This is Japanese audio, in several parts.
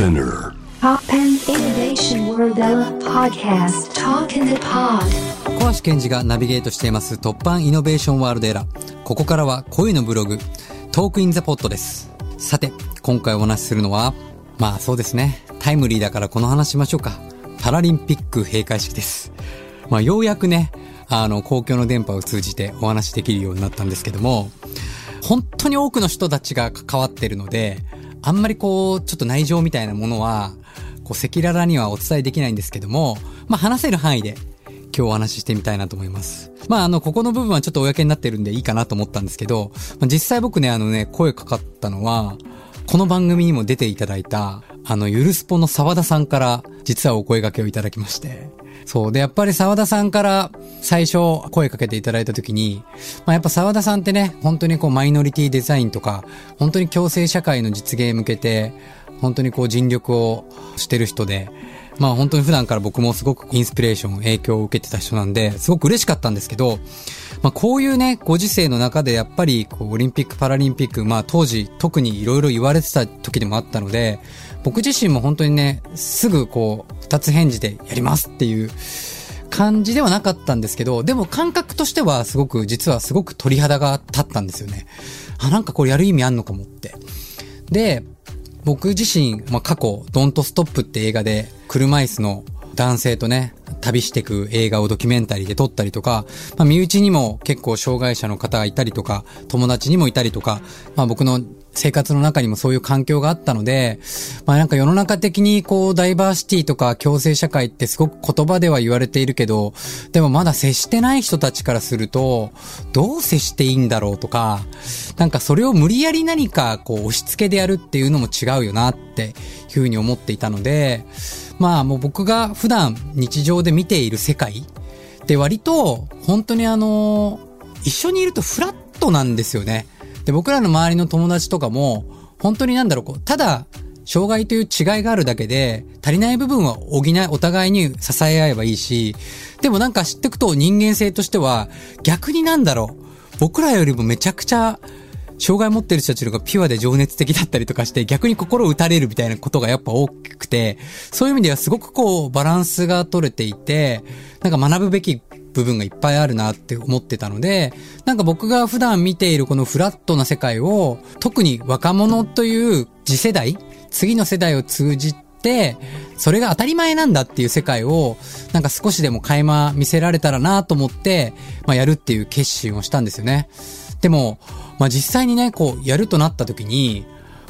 Spinear TOPPAN Innovation World Podcast Talk in the Pod 小橋賢児がナビゲートしています TOPPAN Innovation World Era。ここからは恋のブログ、トークインザポットです。さて、今回お話しするのは、まあそうですね、タイムリーだからこの話しましょうか。パラリンピック閉会式です。まあようやくね、あの、公共の電波を通じてお話しできるようになったんですけども、本当に多くの人たちが関わってるので、あんまりこう、ちょっと内情みたいなものは、こう、赤裸々にはお伝えできないんですけども、まあ話せる範囲で、今日お話ししてみたいなと思います。まあ、あの、ここの部分はちょっと公になってるんでいいかなと思ったんですけど、まあ、実際僕ね、あのね、声かかったのは、この番組にも出ていただいた、あの、ゆるスポの沢田さんから、実はお声掛けをいただきまして。そう。で、やっぱり沢田さんから最初声かけていただいたときに、まあ、やっぱ沢田さんってね、本当にこうマイノリティデザインとか、本当に共生社会の実現へ向けて、本当にこう尽力をしてる人で、まあ本当に普段から僕もすごくインスピレーション、影響を受けてた人なんで、すごく嬉しかったんですけど、まあこういうね、ご時世の中でやっぱりこうオリンピック、パラリンピック、まあ当時特にいろいろ言われてた時でもあったので、僕自身も本当にね、すぐこう、二つ返事でやりますっていう感じではなかったんですけど、でも感覚としてはすごく、実はすごく鳥肌が立ったんですよね。あ、なんかこれやる意味あんのかもって。で、僕自身、まあ、過去、ドントストップって映画で、車椅子の男性とね、旅していく映画をドキュメンタリーで撮ったりとか、まあ、身内にも結構障害者の方がいたりとか、友達にもいたりとか、まあ、僕の生活の中にもそういう環境があったので、まあなんか世の中的にこうダイバーシティとか共生社会ってすごく言葉では言われているけど、でもまだ接してない人たちからすると、どう接していいんだろうとか、なんかそれを無理やり何かこう押し付けでやるっていうのも違うよなっていうふうに思っていたので、まあもう僕が普段日常で見ている世界って割と本当にあの、一緒にいるとフラットなんですよね。で、僕らの周りの友達とかも、本当になんだろう、こう、ただ、障害という違いがあるだけで、足りない部分は補い、お互いに支え合えばいいし、でもなんか知ってくと人間性としては、逆になんだろう、僕らよりもめちゃくちゃ、障害持ってる人たちがピュアで情熱的だったりとかして、逆に心打たれるみたいなことがやっぱ大きくて、そういう意味ではすごくこう、バランスが取れていて、なんか学ぶべき部分がいっぱいあるなって思ってたので、なんか僕が普段見ているこのフラットな世界を、特に若者という次世代、次の世代を通じて、それが当たり前なんだっていう世界を、なんか少しでも垣間見せられたらなと思って、まあやるっていう決心をしたんですよね。でも、まあ実際にね、こう、やるとなった時に、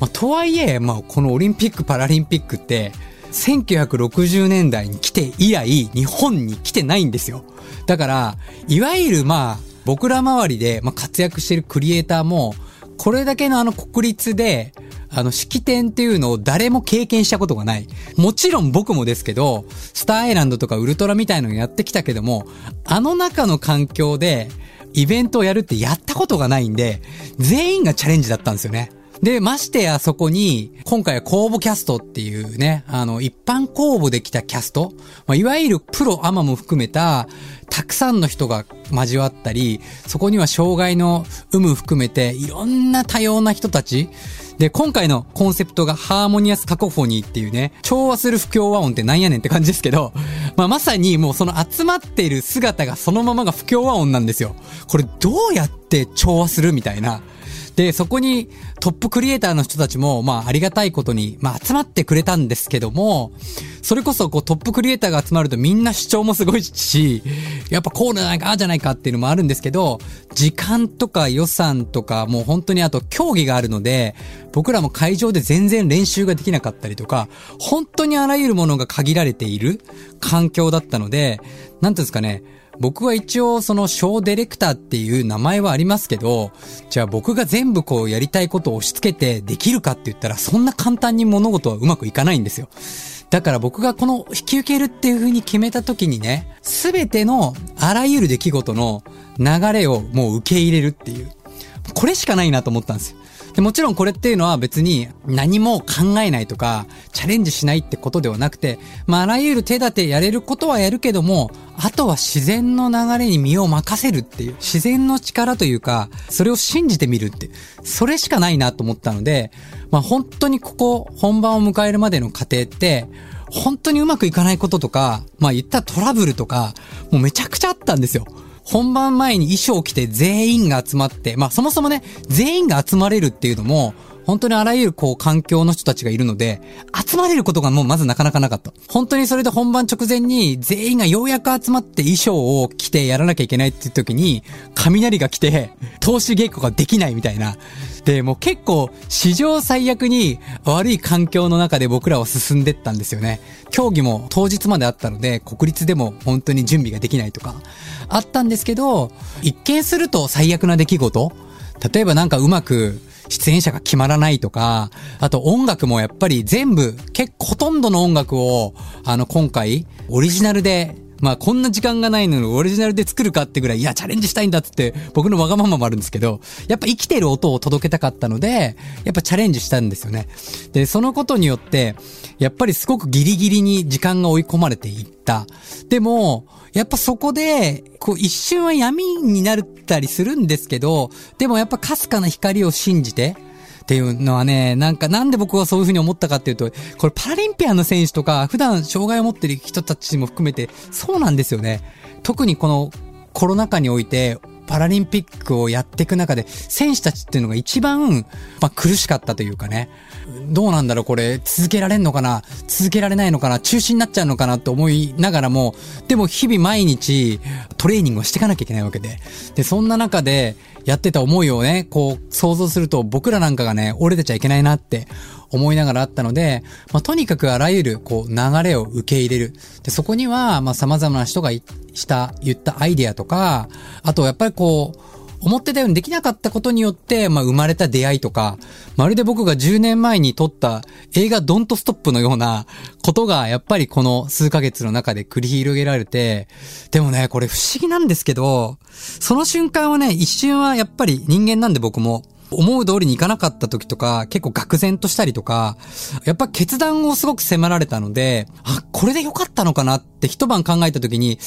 まあとはいえ、まあこのオリンピック・パラリンピックって、1960年代に来て以来、日本に来てないんですよ。だから、いわゆるまあ、僕ら周りで、まあ、活躍してるクリエイターも、これだけのあの国立で、あの、式典っていうのを誰も経験したことがない。もちろん僕もですけど、スターアイランドとかウルトラみたいのをやってきたけども、あの中の環境で、イベントをやるってやったことがないんで、全員がチャレンジだったんですよね。で、ましてやそこに、今回は公募キャストっていうね、あの、一般公募できたキャスト、まあ、いわゆるプロアマも含めた、たくさんの人が交わったり、そこには障害の有無含めて、いろんな多様な人たち、で、今回のコンセプトがハーモニアスカコフォニーっていうね、調和する不協和音ってなんやねんって感じですけど、まあまさにもうその集まっている姿がそのままが不協和音なんですよ。これどうやって調和するみたいな。で、そこにトップクリエイターの人たちも、まあありがたいことに、まあ集まってくれたんですけども、それこそこうトップクリエイターが集まるとみんな主張もすごいし、やっぱこうじゃないか、ああじゃないかっていうのもあるんですけど、時間とか予算とかもう本当にあと競技があるので、僕らも会場で全然練習ができなかったりとか、本当にあらゆるものが限られている環境だったので、なんていうんですかね、僕は一応そのショーディレクターっていう名前はありますけど、じゃあ僕が全部こうやりたいことを押し付けてできるかって言ったらそんな簡単に物事はうまくいかないんですよ。だから僕がこの引き受けるっていう風に決めた時にね、すべてのあらゆる出来事の流れをもう受け入れるっていう。これしかないなと思ったんですよ。でもちろんこれっていうのは別に何も考えないとか、チャレンジしないってことではなくて、まあ、あらゆる手立てやれることはやるけども、あとは自然の流れに身を任せるっていう、自然の力というか、それを信じてみるって、それしかないなと思ったので、まあ、本当にここ、本番を迎えるまでの過程って、本当にうまくいかないこととか、まあ言ったトラブルとか、もうめちゃくちゃあったんですよ。本番前に衣装を着て全員が集まって、まあそもそもね、全員が集まれるっていうのも、本当にあらゆるこう環境の人たちがいるので、集まれることがもうまずなかなかなかった。本当にそれで本番直前に全員がようやく集まって衣装を着てやらなきゃいけないっていう時に、雷が来て、投資稽古ができないみたいな。で、もう結構史上最悪に悪い環境の中で僕らは進んでったんですよね。競技も当日まであったので、国立でも本当に準備ができないとか、あったんですけど、一見すると最悪な出来事例えばなんかうまく出演者が決まらないとか、あと音楽もやっぱり全部、結構ほとんどの音楽を、あの今回、オリジナルでまあこんな時間がないのにオリジナルで作るかってぐらい、いや、チャレンジしたいんだって僕のわがままもあるんですけど、やっぱ生きてる音を届けたかったので、やっぱチャレンジしたんですよね。で、そのことによって、やっぱりすごくギリギリに時間が追い込まれていった。でも、やっぱそこで、こう一瞬は闇になったりするんですけど、でもやっぱかすかな光を信じて、っていうのはね、なんかなんで僕はそういう風に思ったかっていうと、これパラリンピアンの選手とか、普段障害を持ってる人たちも含めて、そうなんですよね。特にこのコロナ禍において、パラリンピックをやっていく中で、選手たちっていうのが一番、まあ、苦しかったというかね。どうなんだろうこれ、続けられんのかな続けられないのかな中止になっちゃうのかなって思いながらも、でも日々毎日トレーニングをしていかなきゃいけないわけで。で、そんな中でやってた思いをね、こう想像すると僕らなんかがね、折れてちゃいけないなって思いながらあったので、まあ、とにかくあらゆる、こう、流れを受け入れる。で、そこには、まあ、様々な人がした、言ったアイデアとか、あと、やっぱりこう、思ってたようにできなかったことによって、まあ、生まれた出会いとか、まるで僕が10年前に撮った映画ドントストップのようなことが、やっぱりこの数ヶ月の中で繰り広げられて、でもね、これ不思議なんですけど、その瞬間はね、一瞬はやっぱり人間なんで僕も、思う通りにいかなかった時とか、結構愕然としたりとか、やっぱ決断をすごく迫られたので、あ、これで良かったのかなって一晩考えた時に、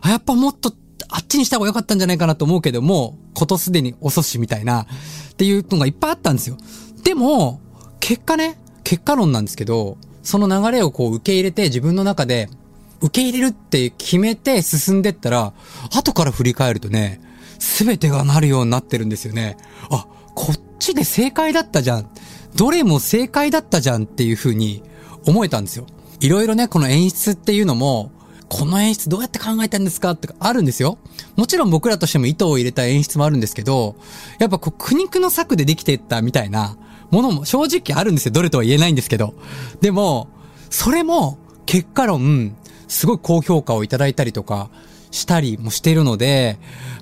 あ、やっぱもっとあっちにした方が良かったんじゃないかなと思うけども、ことすでに遅しみたいな、っていうのがいっぱいあったんですよ。でも、結果ね、結果論なんですけど、その流れをこう受け入れて自分の中で受け入れるって決めて進んでったら、後から振り返るとね、すべてがなるようになってるんですよね。あ、こっちで正解だったじゃん。どれも正解だったじゃんっていう風に思えたんですよ。いろいろね、この演出っていうのも、この演出どうやって考えたんですか？ってあるんですよ。もちろん僕らとしても糸を入れた演出もあるんですけど、やっぱこう苦肉の策でできてったみたいなものも正直あるんですよ。どれとは言えないんですけど。でも、それも結果論、すごい高評価をいただいたりとかしたりもしてるので、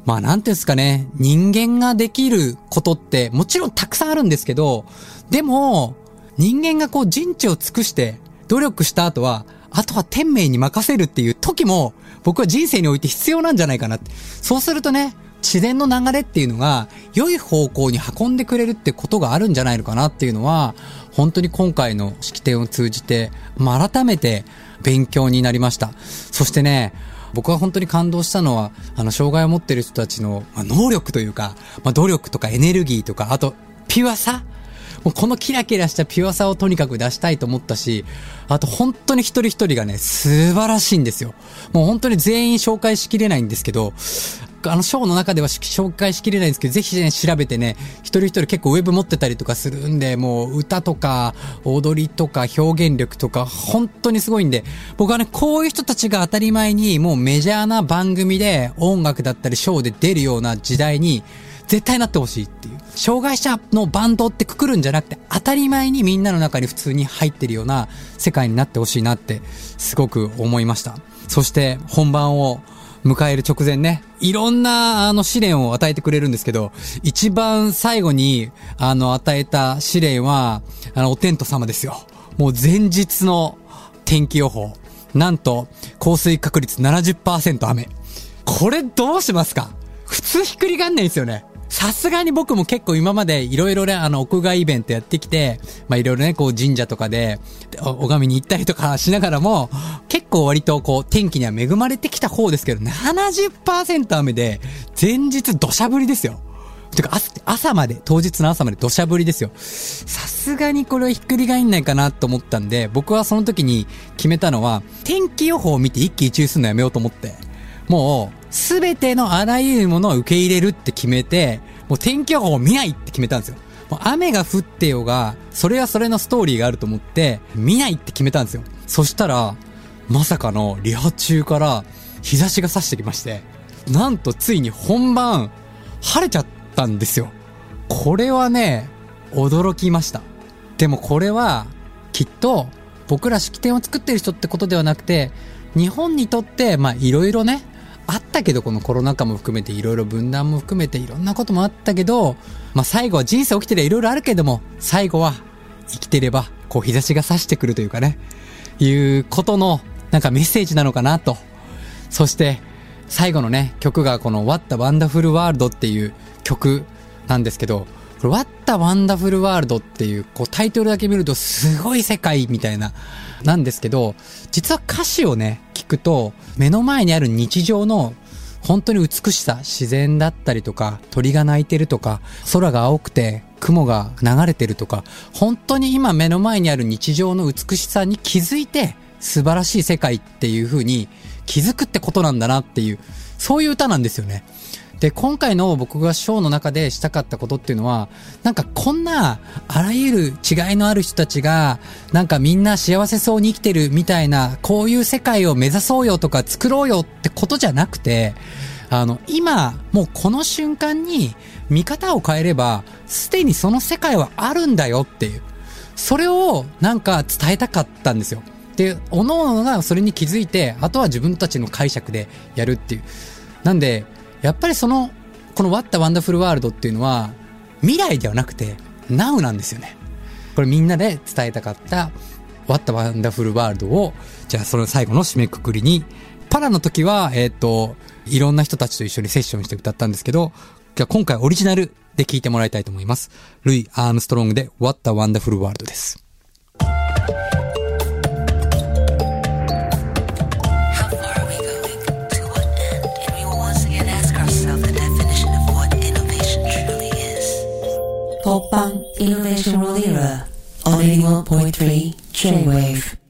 まあなんていうんですかね、人間ができることってもちろんたくさんあるんですけど、でも、人間がこう人知を尽くして努力した後は、あとは天命に任せるっていう時も、僕は人生において必要なんじゃないかなって。そうするとね、自然の流れっていうのが、良い方向に運んでくれるってことがあるんじゃないのかなっていうのは、本当に今回の式典を通じて、まあ、改めて勉強になりました。そしてね、僕が本当に感動したのは、あの、障害を持ってる人たちの、まあ、能力というか、まあ、努力とかエネルギーとか、あと、ピュアさもうこのキラキラしたピュアさをとにかく出したいと思ったし、あと本当に一人一人がね、素晴らしいんですよ。もう本当に全員紹介しきれないんですけど、あの、ショーの中では紹介しきれないんですけど、ぜひね、調べてね、一人一人結構ウェブ持ってたりとかするんで、もう歌とか、踊りとか、表現力とか、本当にすごいんで、僕はね、こういう人たちが当たり前に、もうメジャーな番組で音楽だったりショーで出るような時代に、絶対なってほしいっていう。障害者のバンドってくくるんじゃなくて、当たり前にみんなの中に普通に入ってるような世界になってほしいなって、すごく思いました。そして本番を迎える直前ね、いろんなあの試練を与えてくれるんですけど、一番最後にあの与えた試練は、あのおテント様ですよ。もう前日の天気予報。なんと降水確率70%雨。これどうしますか？普通ひっくり返んないんですよね。さすがに僕も結構今までいろいろね、あの、屋外イベントやってきて、まあいろいろね、こう神社とかで、拝みに行ったりとかしながらも、結構割とこう天気には恵まれてきた方ですけど、70%雨で、前日土砂降りですよ。てか朝まで、当日の朝まで土砂降りですよ。さすがにこれはひっくり返んないかなと思ったんで、僕はその時に決めたのは、天気予報を見て一喜一憂するのやめようと思って。もう、すべてのあらゆるものを受け入れるって決めて、もう天気予報を見ないって決めたんですよ。もう雨が降ってようが、それはそれのストーリーがあると思って、見ないって決めたんですよ。そしたら、まさかのリハ中から日差しが差してきまして、なんとついに本番、晴れちゃったんですよ。これはね、驚きました。でもこれは、きっと、僕ら式典を作ってる人ってことではなくて、日本にとって、まあいろいろね、あったけど、このコロナ禍も含めて、いろいろ分断も含めて、いろんなこともあったけど、まあ最後は人生起きてりゃいろいろあるけども、最後は生きてれば、こう日差しが差してくるというかね、いうことの、なんかメッセージなのかなと。そして、最後のね、曲がこの What the Wonderful World っていう曲なんですけど、これ What the Wonderful World っていう、こうタイトルだけ見るとすごい世界みたいな、なんですけど、実は歌詞をね、聞くと、目の前にある日常の本当に美しさ、自然だったりとか、鳥が鳴いてるとか、空が青くて雲が流れてるとか、本当に今目の前にある日常の美しさに気づいて、素晴らしい世界っていう風に気づくってことなんだなっていう、そういう歌なんですよね。で、今回の僕がショーの中でしたかったことっていうのは、なんかこんな、あらゆる違いのある人たちが、なんかみんな幸せそうに生きてるみたいな、こういう世界を目指そうよとか作ろうよってことじゃなくて、あの、今、もうこの瞬間に、見方を変えれば、すでにその世界はあるんだよっていう。それをなんか伝えたかったんですよ。で、各々がそれに気づいて、あとは自分たちの解釈でやるっていう。なんで、やっぱりその、この What the Wonderful World っていうのは、未来ではなくて、Now なんですよね。これみんなで伝えたかった What the Wonderful World を、じゃあその最後の締めくくりに、パラの時は、えっ、ー、と、いろんな人たちと一緒にセッションして歌ったんですけど、じゃあ今回オリジナルで聴いてもらいたいと思います。ルイ・アームストロングで What a Wonderful World です。Pop Innovation World Era on 81.3 J-Wave